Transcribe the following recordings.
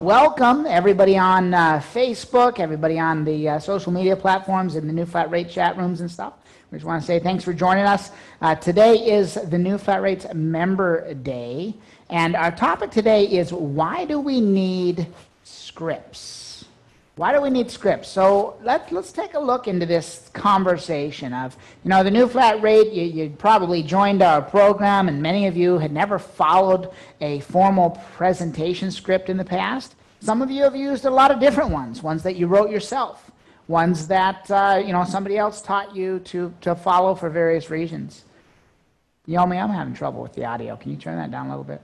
Welcome, everybody on uh, Facebook, everybody on the uh, social media platforms and the New Flat Rate chat rooms and stuff. We just want to say thanks for joining us. Uh, today is the New Flat Rates Member Day, and our topic today is why do we need scripts? Why do we need scripts? So let's, let's take a look into this conversation of, you know, the New Flat Rate, you, you probably joined our program, and many of you had never followed a formal presentation script in the past. Some of you have used a lot of different ones, ones that you wrote yourself, ones that uh, you know somebody else taught you to, to follow for various reasons. Yomi, I'm having trouble with the audio. Can you turn that down a little bit?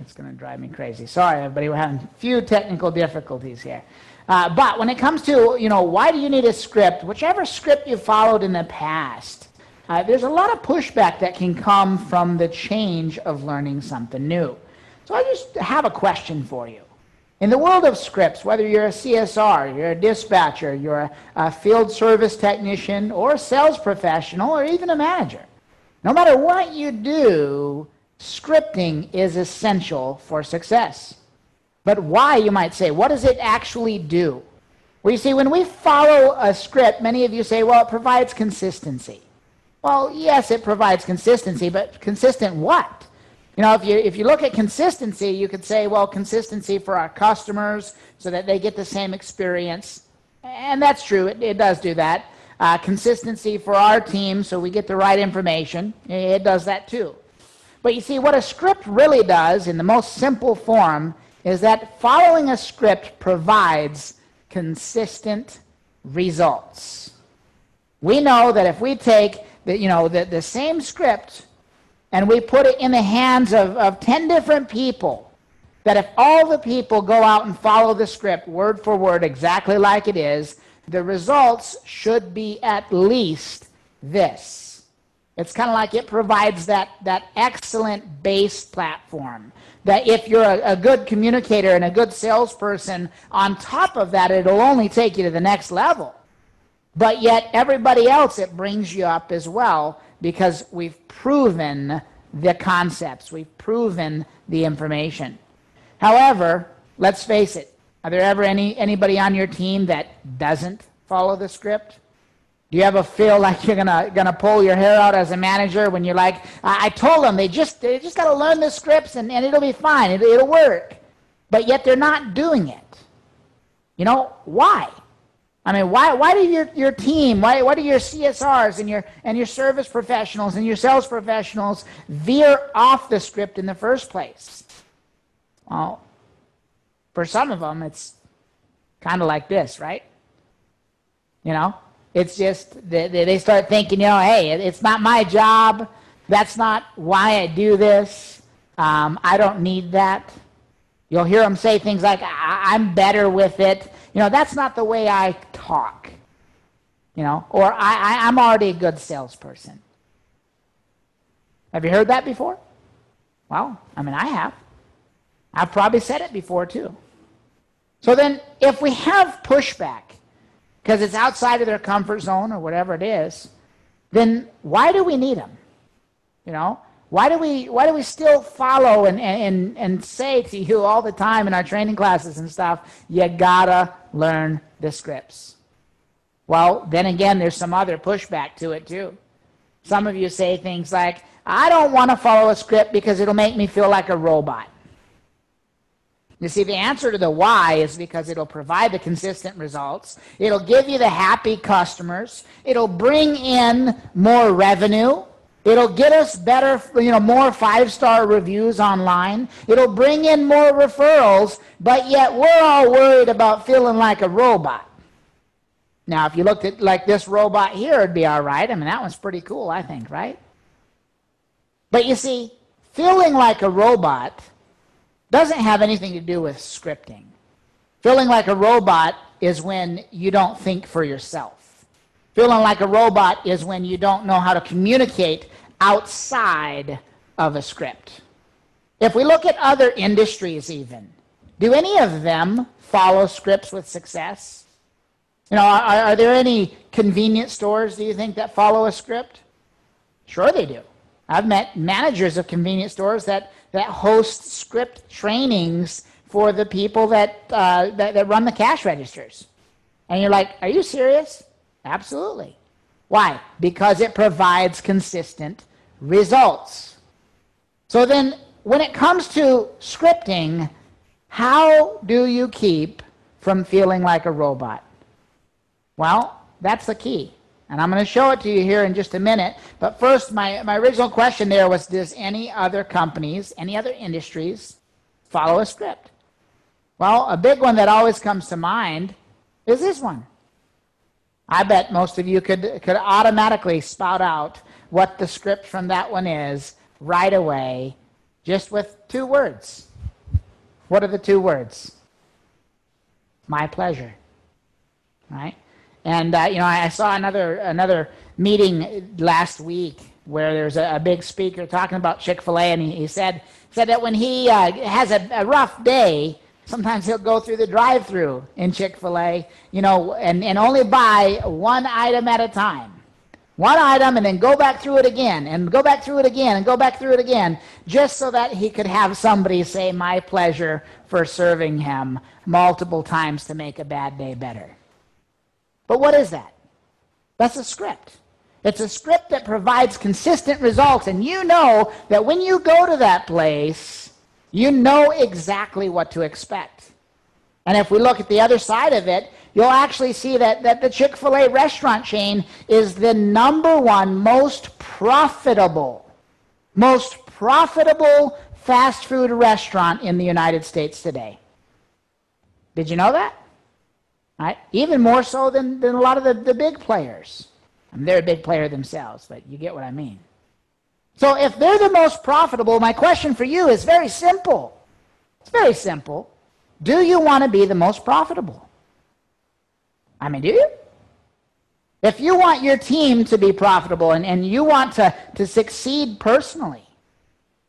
It's going to drive me crazy. Sorry, everybody. We're having a few technical difficulties here. Uh, but when it comes to, you know, why do you need a script? Whichever script you followed in the past, uh, there's a lot of pushback that can come from the change of learning something new. So I just have a question for you. In the world of scripts, whether you're a CSR, you're a dispatcher, you're a, a field service technician, or a sales professional, or even a manager, no matter what you do, scripting is essential for success. But why, you might say? What does it actually do? Well, you see, when we follow a script, many of you say, well, it provides consistency. Well, yes, it provides consistency, but consistent what? You know, if you, if you look at consistency, you could say, well, consistency for our customers so that they get the same experience. And that's true, it, it does do that. Uh, consistency for our team so we get the right information. It does that too. But you see, what a script really does in the most simple form is that following a script provides consistent results. We know that if we take the, you know, the, the same script and we put it in the hands of, of 10 different people, that if all the people go out and follow the script word for word exactly like it is, the results should be at least this. It's kind of like it provides that, that excellent base platform. That if you're a, a good communicator and a good salesperson, on top of that, it'll only take you to the next level. But yet, everybody else, it brings you up as well because we've proven the concepts, we've proven the information. However, let's face it, are there ever any anybody on your team that doesn't follow the script? Do you ever feel like you're gonna gonna pull your hair out as a manager when you're like, I, I told them they just they just gotta learn the scripts and, and it'll be fine, it, it'll work. But yet they're not doing it. You know, why? I mean, why, why do your, your team, why, why do your CSRs and your, and your service professionals and your sales professionals veer off the script in the first place? Well, for some of them, it's kind of like this, right? You know, it's just they, they start thinking, you know, hey, it's not my job. That's not why I do this. Um, I don't need that. You'll hear them say things like, I'm better with it. You know, that's not the way I talk. You know, or I, I, am already a good salesperson. Have you heard that before? Well, I mean, I have. I've probably said it before too. So then, if we have pushback, because it's outside of their comfort zone or whatever it is, then why do we need them? You know, why do we why do we still follow and, and, and say to you all the time in our training classes and stuff, you gotta learn the scripts? Well, then again, there's some other pushback to it too. Some of you say things like, I don't want to follow a script because it'll make me feel like a robot. You see, the answer to the why is because it'll provide the consistent results. It'll give you the happy customers. It'll bring in more revenue. It'll get us better, you know, more five-star reviews online. It'll bring in more referrals, but yet we're all worried about feeling like a robot. Now, if you looked at like this robot here, it'd be all right. I mean, that one's pretty cool, I think, right? But you see, feeling like a robot doesn't have anything to do with scripting. Feeling like a robot is when you don't think for yourself. Feeling like a robot is when you don't know how to communicate outside of a script. If we look at other industries, even, do any of them follow scripts with success? You know, are, are there any convenience stores, do you think, that follow a script? Sure, they do. I've met managers of convenience stores that that hosts script trainings for the people that, uh, that, that run the cash registers. And you're like, are you serious? Absolutely. Why? Because it provides consistent results. So then, when it comes to scripting, how do you keep from feeling like a robot? Well, that's the key. And I'm going to show it to you here in just a minute. But first, my, my original question there was Does any other companies, any other industries follow a script? Well, a big one that always comes to mind is this one. I bet most of you could, could automatically spout out what the script from that one is right away, just with two words. What are the two words? My pleasure. Right? And uh, you know, I saw another another meeting last week where there's a, a big speaker talking about Chick Fil A, and he, he, said said that when he uh, has a, a rough day, Sometimes he'll go through the drive through in Chick fil A, you know, and, and only buy one item at a time. One item and then go back through it again and go back through it again and go back through it again just so that he could have somebody say, My pleasure for serving him multiple times to make a bad day better. But what is that? That's a script. It's a script that provides consistent results, and you know that when you go to that place, you know exactly what to expect. And if we look at the other side of it, you'll actually see that, that the Chick fil A restaurant chain is the number one most profitable, most profitable fast food restaurant in the United States today. Did you know that? Right? Even more so than, than a lot of the, the big players. I mean, they're a big player themselves, but you get what I mean. So if they're the most profitable, my question for you is very simple. It's very simple. Do you want to be the most profitable? I mean, do you? If you want your team to be profitable and, and you want to, to succeed personally,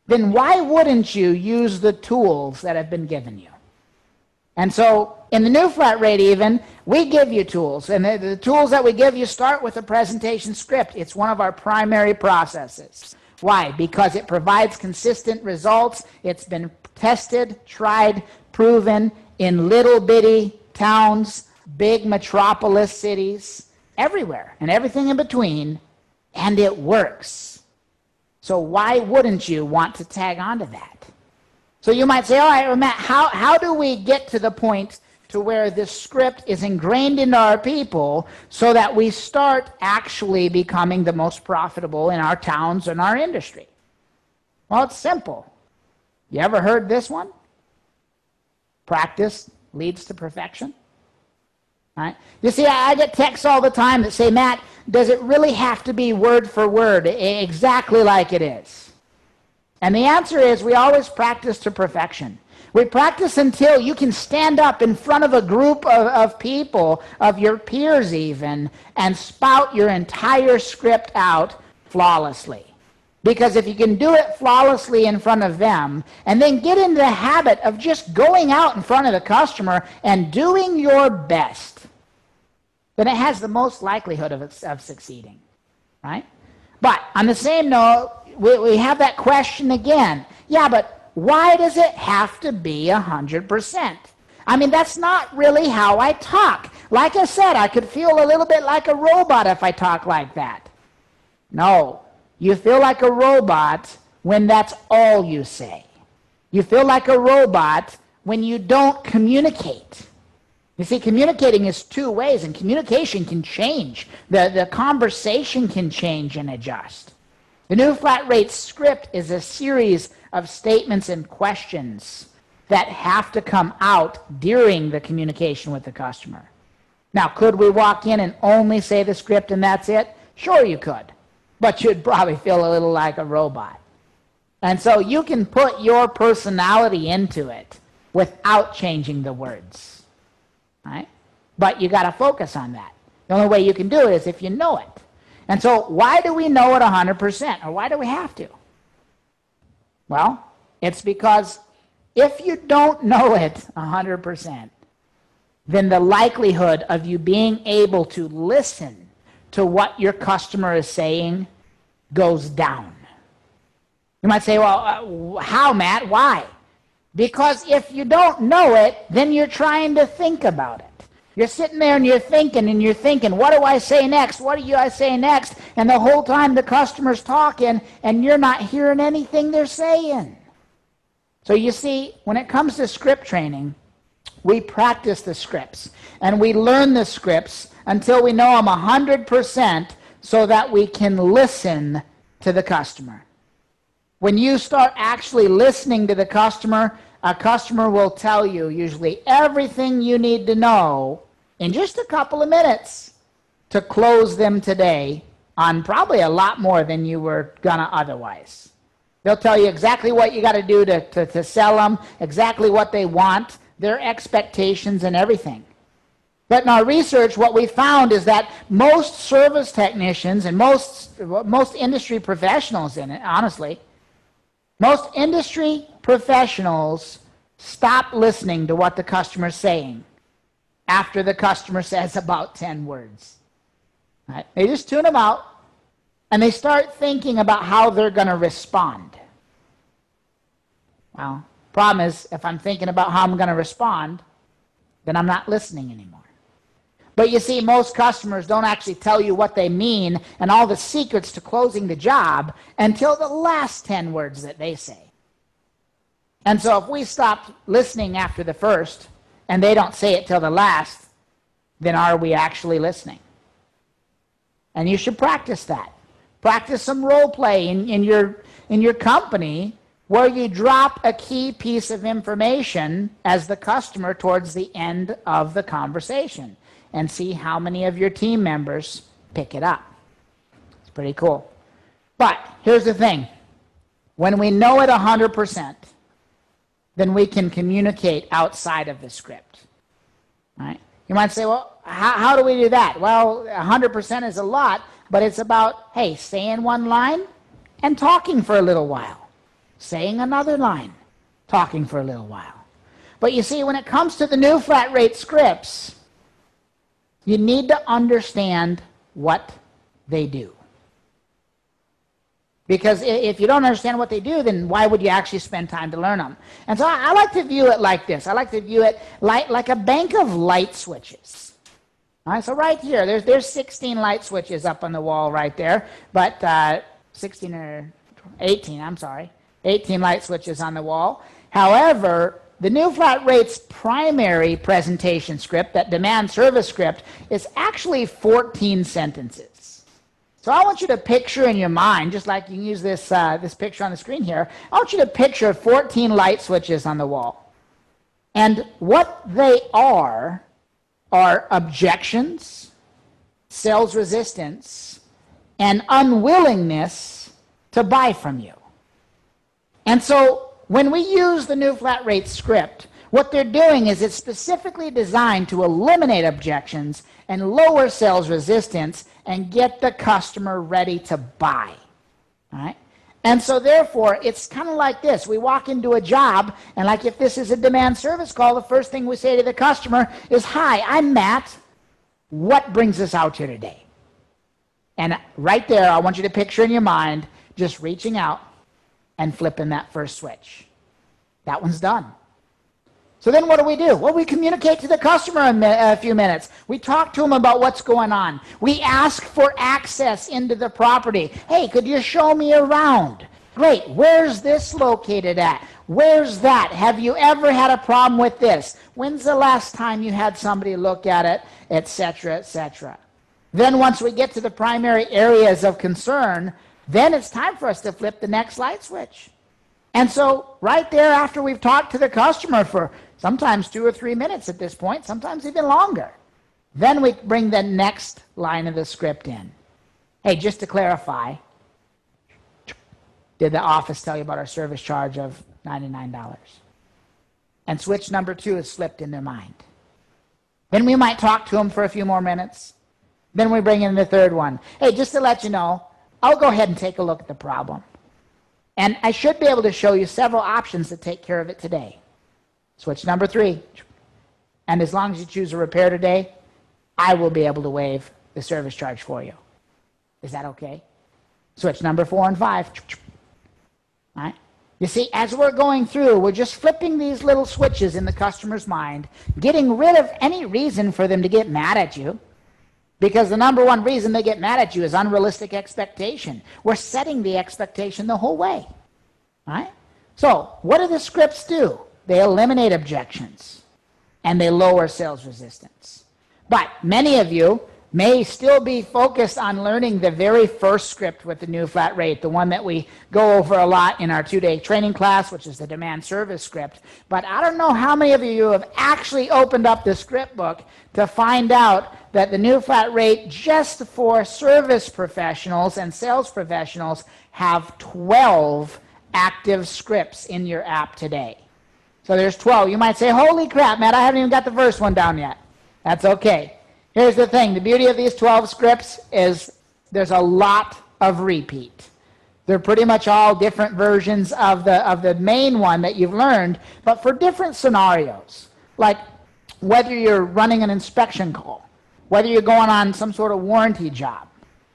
then why wouldn't you use the tools that have been given you? And so in the new flat rate even, we give you tools. And the, the tools that we give you start with a presentation script. It's one of our primary processes. Why? Because it provides consistent results. It's been tested, tried, proven in little bitty towns, big metropolis cities, everywhere, and everything in between, and it works. So why wouldn't you want to tag on to that? So you might say, all right, Matt, how, how do we get to the point to where this script is ingrained into our people so that we start actually becoming the most profitable in our towns and our industry? Well, it's simple. You ever heard this one? Practice leads to perfection. Right? You see, I get texts all the time that say, Matt, does it really have to be word for word exactly like it is? And the answer is we always practice to perfection. We practice until you can stand up in front of a group of, of people, of your peers even, and spout your entire script out flawlessly. Because if you can do it flawlessly in front of them, and then get into the habit of just going out in front of the customer and doing your best, then it has the most likelihood of, of succeeding. Right? But on the same note, we, we have that question again. Yeah, but why does it have to be 100%? I mean, that's not really how I talk. Like I said, I could feel a little bit like a robot if I talk like that. No, you feel like a robot when that's all you say. You feel like a robot when you don't communicate. You see, communicating is two ways, and communication can change. The, the conversation can change and adjust. The new flat rate script is a series of statements and questions that have to come out during the communication with the customer. Now, could we walk in and only say the script and that's it? Sure, you could. But you'd probably feel a little like a robot. And so you can put your personality into it without changing the words. Right? But you got to focus on that. The only way you can do it is if you know it. And so, why do we know it 100%? Or why do we have to? Well, it's because if you don't know it 100%, then the likelihood of you being able to listen to what your customer is saying goes down. You might say, well, uh, how, Matt? Why? Because if you don't know it, then you're trying to think about it. You're sitting there and you're thinking and you're thinking, what do I say next? What do you I say next? And the whole time the customer's talking and you're not hearing anything they're saying. So you see, when it comes to script training, we practice the scripts and we learn the scripts until we know them 100% so that we can listen to the customer. When you start actually listening to the customer, a customer will tell you usually everything you need to know in just a couple of minutes to close them today on probably a lot more than you were to otherwise. They'll tell you exactly what you got to do to, to sell them, exactly what they want, their expectations, and everything. But in our research, what we found is that most service technicians and most, most industry professionals in it, honestly, most industry professionals stop listening to what the customer's saying after the customer says about 10 words. Right? They just tune them out and they start thinking about how they're going to respond. Well, problem is, if I'm thinking about how I'm going to respond, then I'm not listening anymore. But you see, most customers don't actually tell you what they mean and all the secrets to closing the job until the last 10 words that they say. And so if we stop listening after the first and they don't say it till the last, then are we actually listening? And you should practice that. Practice some role play in, in, your, in your company where you drop a key piece of information as the customer towards the end of the conversation and see how many of your team members pick it up. It's pretty cool. But here's the thing when we know it 100%, then we can communicate outside of the script. Right? You might say, well, how, how do we do that? Well, 100% is a lot, but it's about, hey, saying one line and talking for a little while, saying another line, talking for a little while. But you see, when it comes to the new flat rate scripts, you need to understand what they do. Because if you don't understand what they do, then why would you actually spend time to learn them? And so I, like to view it like this. I like to view it like, like a bank of light switches. All right, so right here, there's, there's 16 light switches up on the wall right there, but uh, 16 or 18, I'm sorry, 18 light switches on the wall. However, the new flat rate's primary presentation script, that demand service script, is actually 14 sentences. So I want you to picture in your mind, just like you can use this, uh, this picture on the screen here, I want you to picture 14 light switches on the wall. And what they are are objections, sales resistance, and unwillingness to buy from you. And so when we use the new flat rate script, what they're doing is it's specifically designed to eliminate objections and lower sales resistance and get the customer ready to buy. All right? And so, therefore, it's kind of like this. We walk into a job, and like if this is a demand service call, the first thing we say to the customer is, Hi, I'm Matt. What brings us out here today? And right there, I want you to picture in your mind just reaching out and flipping that first switch. That one's done. So then what do we do? Well, we communicate to the customer in a few minutes. We talk to them about what's going on. We ask for access into the property. Hey, could you show me around? Great. Where's this located at? Where's that? Have you ever had a problem with this? When's the last time you had somebody look at it, etc., etc.? Then once we get to the primary areas of concern, then it's time for us to flip the next light switch. And so, right there, after we've talked to the customer for sometimes two or three minutes at this point, sometimes even longer, then we bring the next line of the script in. Hey, just to clarify, did the office tell you about our service charge of $99? And switch number two is slipped in their mind. Then we might talk to them for a few more minutes. Then we bring in the third one. Hey, just to let you know, I'll go ahead and take a look at the problem. And I should be able to show you several options to take care of it today. Switch number three. And as long as you choose a repair today, I will be able to waive the service charge for you. Is that okay? Switch number four and five. All right. You see, as we're going through, we're just flipping these little switches in the customer's mind, getting rid of any reason for them to get mad at you. Because the number one reason they get mad at you is unrealistic expectation. We're setting the expectation the whole way. All right? So, what do the scripts do? They eliminate objections and they lower sales resistance. But many of you may still be focused on learning the very first script with the new flat rate, the one that we go over a lot in our two day training class, which is the demand service script. But I don't know how many of you have actually opened up the script book to find out that the new flat rate, just for service professionals and sales professionals, have 12 active scripts in your app today. So there's 12. You might say, Holy crap, Matt, I haven't even got the first one down yet. That's okay. Here's the thing the beauty of these 12 scripts is there's a lot of repeat. They're pretty much all different versions of the, of the main one that you've learned, but for different scenarios. Like whether you're running an inspection call, whether you're going on some sort of warranty job,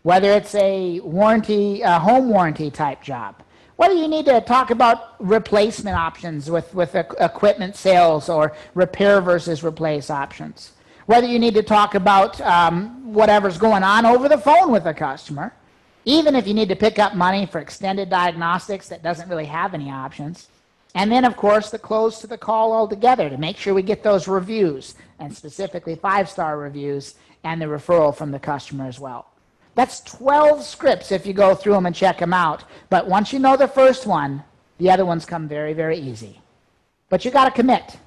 whether it's a warranty, a home warranty type job, whether you need to talk about replacement options with, with equipment sales or repair versus replace options whether you need to talk about um, whatever's going on over the phone with a customer, even if you need to pick up money for extended diagnostics that doesn't really have any options. And then, of course, the close to the call altogether to make sure we get those reviews, and specifically five star reviews, and the referral from the customer as well. That's 12 scripts if you go through them and check them out. But once you know the first one, the other ones come very, very easy. But you got to commit.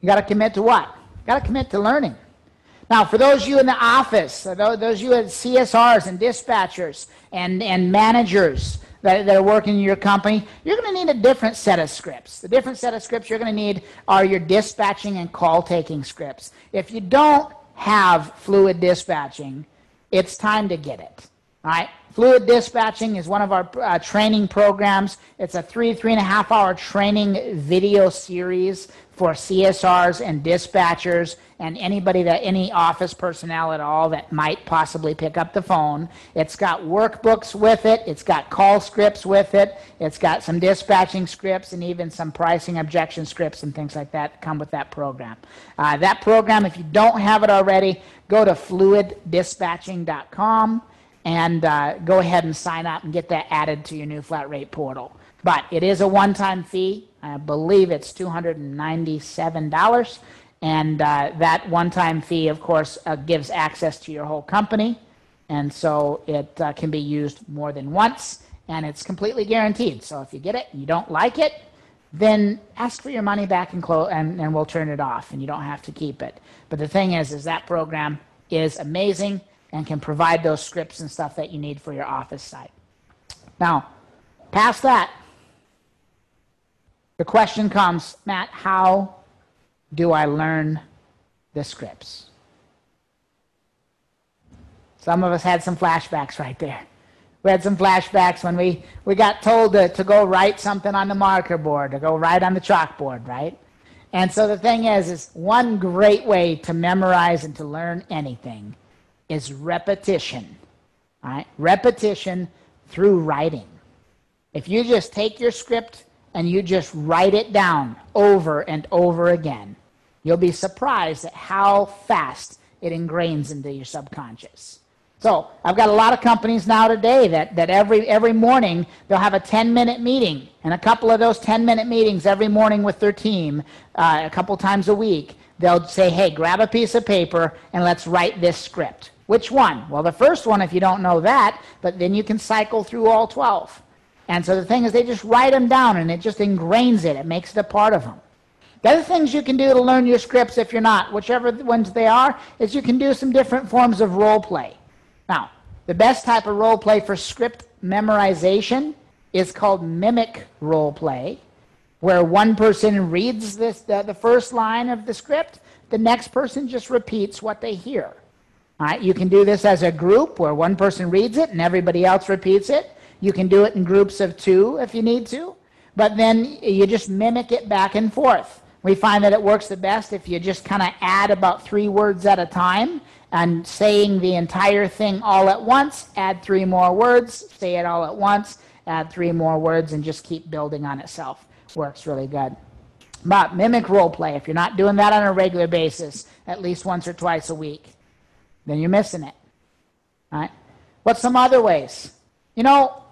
You got to commit to what? You Got to commit to learning. Now, for those of you in the office, those of you at CSRs and dispatchers and, and managers that, that are working in your company, you're going to need a different set of scripts. The different set of scripts you're going to need are your dispatching and call taking scripts. If you don't have fluid dispatching, it's time to get it. All right? Fluid dispatching is one of our uh, training programs. It's a three, three and a half hour training video series for CSRs and dispatchers and anybody that any office personnel at all that might possibly pick up the phone. It's got workbooks with it, it's got call scripts with it, it's got some dispatching scripts and even some pricing objection scripts and things like that come with that program. Uh, that program, if you don't have it already, go to fluiddispatching.com and uh, go ahead and sign up and get that added to your new flat rate portal. But it is a one time fee. I believe it's $297. And uh, that one time fee, of course, uh, gives access to your whole company. And so it uh, can be used more than once. And it's completely guaranteed. So if you get it and you don't like it, then ask for your money back and, clo- and, and we'll turn it off and you don't have to keep it. But the thing is, is that program is amazing and can provide those scripts and stuff that you need for your office site. Now, past that, the question comes, Matt, how do I learn the scripts? Some of us had some flashbacks right there. We had some flashbacks when we, we got told to, to go write something on the marker board, to go write on the chalkboard, right? And so the thing is, is one great way to memorize and to learn anything is repetition. Right? Repetition through writing. If you just take your script and you just write it down over and over again, you'll be surprised at how fast it ingrains into your subconscious. So I've got a lot of companies now today that, that every, every morning they'll have a 10 minute meeting, and a couple of those 10 minute meetings every morning with their team, uh, a couple times a week, they'll say, hey, grab a piece of paper and let's write this script. Which one? Well, the first one, if you don't know that, but then you can cycle through all 12. And so the thing is, they just write them down and it just ingrains it. It makes it a part of them. The other things you can do to learn your scripts, if you're not, whichever ones they are, is you can do some different forms of role play. Now, the best type of role play for script memorization is called mimic role play, where one person reads this, the, the first line of the script, the next person just repeats what they hear. All right, you can do this as a group where one person reads it and everybody else repeats it. You can do it in groups of two if you need to, but then you just mimic it back and forth. We find that it works the best if you just kind of add about three words at a time and saying the entire thing all at once, add three more words, say it all at once, add three more words, and just keep building on itself. Works really good. But mimic role play. If you're not doing that on a regular basis, at least once or twice a week, then you're missing it. All right? What's some other ways? You know,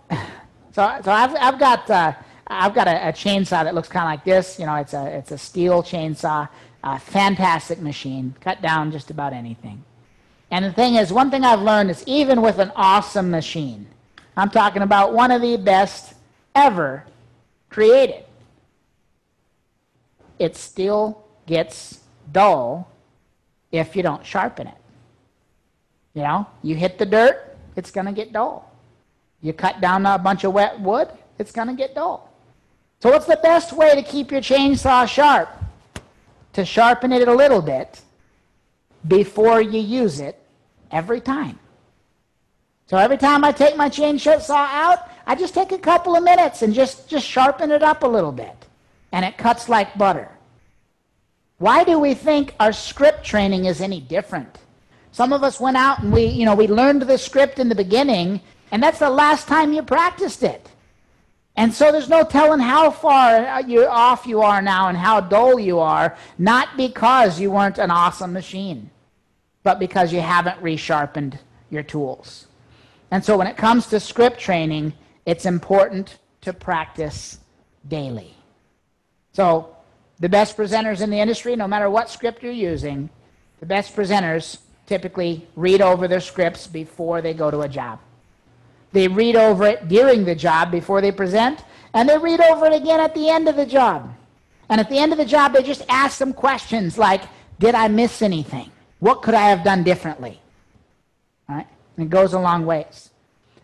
so, so I've, I've got, uh, I've got a, a chainsaw that looks kind of like this. You know, it's a, it's a Stihl chainsaw, a fantastic machine, cut down just about anything. And the thing is, one thing I've learned is even with an awesome machine, I'm talking about one of the best ever created, it still gets dull if you don't sharpen it. You know, you hit the dirt, it's going to get dull. You cut down a bunch of wet wood, it's going to get dull. So, what's the best way to keep your chainsaw sharp? To sharpen it a little bit before you use it every time. So, every time I take my chainsaw out, I just take a couple of minutes and just, just sharpen it up a little bit. And it cuts like butter. Why do we think our script training is any different? Some of us went out and we, you know, we learned the script in the beginning, and that's the last time you practiced it. And so there's no telling how far uh, you off you are now and how dull you are, not because you weren't an awesome machine, but because you haven't resharpened your tools. And so when it comes to script training, it's important to practice daily. So the best presenters in the industry, no matter what script you're using, the best presenters typically read over their scripts before they go to a job. They read over it during the job before they present, and they read over it again at the end of the job. And at the end of the job, they just ask some questions like, Did I miss anything? What could I have done differently? All right? And it goes a long ways.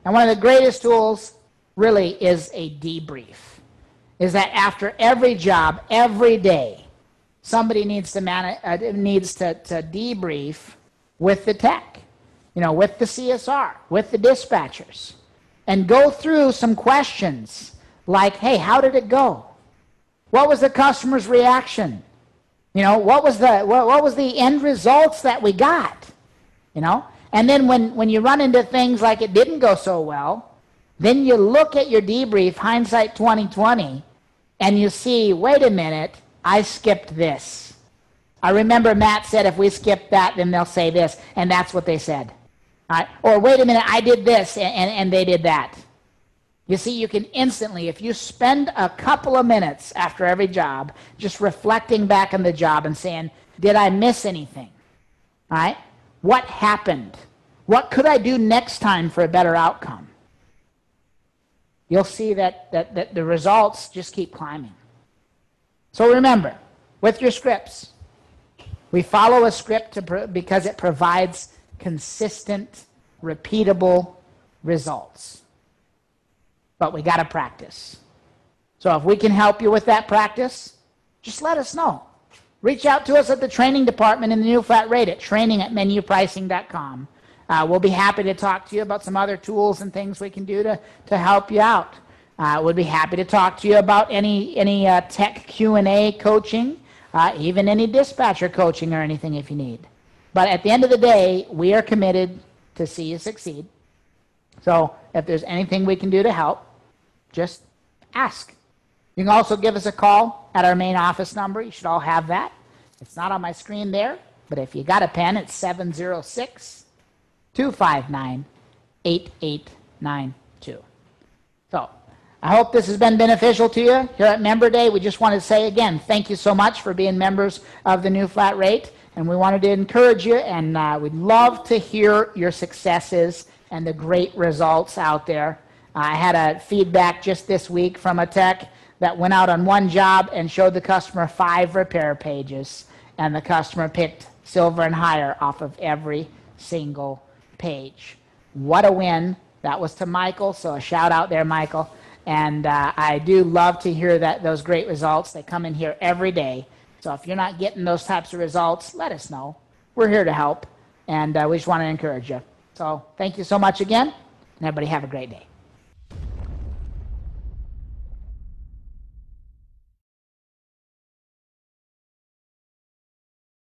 And one of the greatest tools really is a debrief. Is that after every job, every day, somebody needs to, man- uh, needs to, to debrief with the tech, you know, with the CSR, with the dispatchers, and go through some questions like, hey, how did it go? What was the customer's reaction? You know, what was the what, what was the end results that we got? You know? And then when, when you run into things like it didn't go so well, then you look at your debrief, hindsight 2020, and you see, wait a minute, I skipped this. I remember Matt said if we skip that, then they'll say this, and that's what they said. Or wait a minute, I did this, and, and, and they did that. You see, you can instantly, if you spend a couple of minutes after every job just reflecting back on the job and saying, did I miss anything? All right? What happened? What could I do next time for a better outcome? You'll see that, that, that the results just keep climbing. So remember, with your scripts, we follow a script to, because it provides consistent, repeatable results. But we got to practice. So if we can help you with that practice, just let us know. Reach out to us at the training department in the new flat rate at training at menupricing.com. Uh, we'll be happy to talk to you about some other tools and things we can do to, to help you out. Uh, we'll be happy to talk to you about any, any uh, tech Q&A coaching uh, even any dispatcher coaching or anything if you need. But at the end of the day, we are committed to see you succeed. So if there's anything we can do to help, just ask. You can also give us a call at our main office number. You should all have that. It's not on my screen there, but if you got a pen, it's 706 259 8892. So I hope this has been beneficial to you here at Member Day. We just want to say again, thank you so much for being members of the new flat rate. And we wanted to encourage you, and uh, we'd love to hear your successes and the great results out there. I had a feedback just this week from a tech that went out on one job and showed the customer five repair pages, and the customer picked silver and higher off of every single page. What a win. That was to Michael, so a shout out there, Michael. And uh, I do love to hear that those great results. They come in here every day. So if you're not getting those types of results, let us know. We're here to help, and uh, we just want to encourage you. So thank you so much again, and everybody have a great day.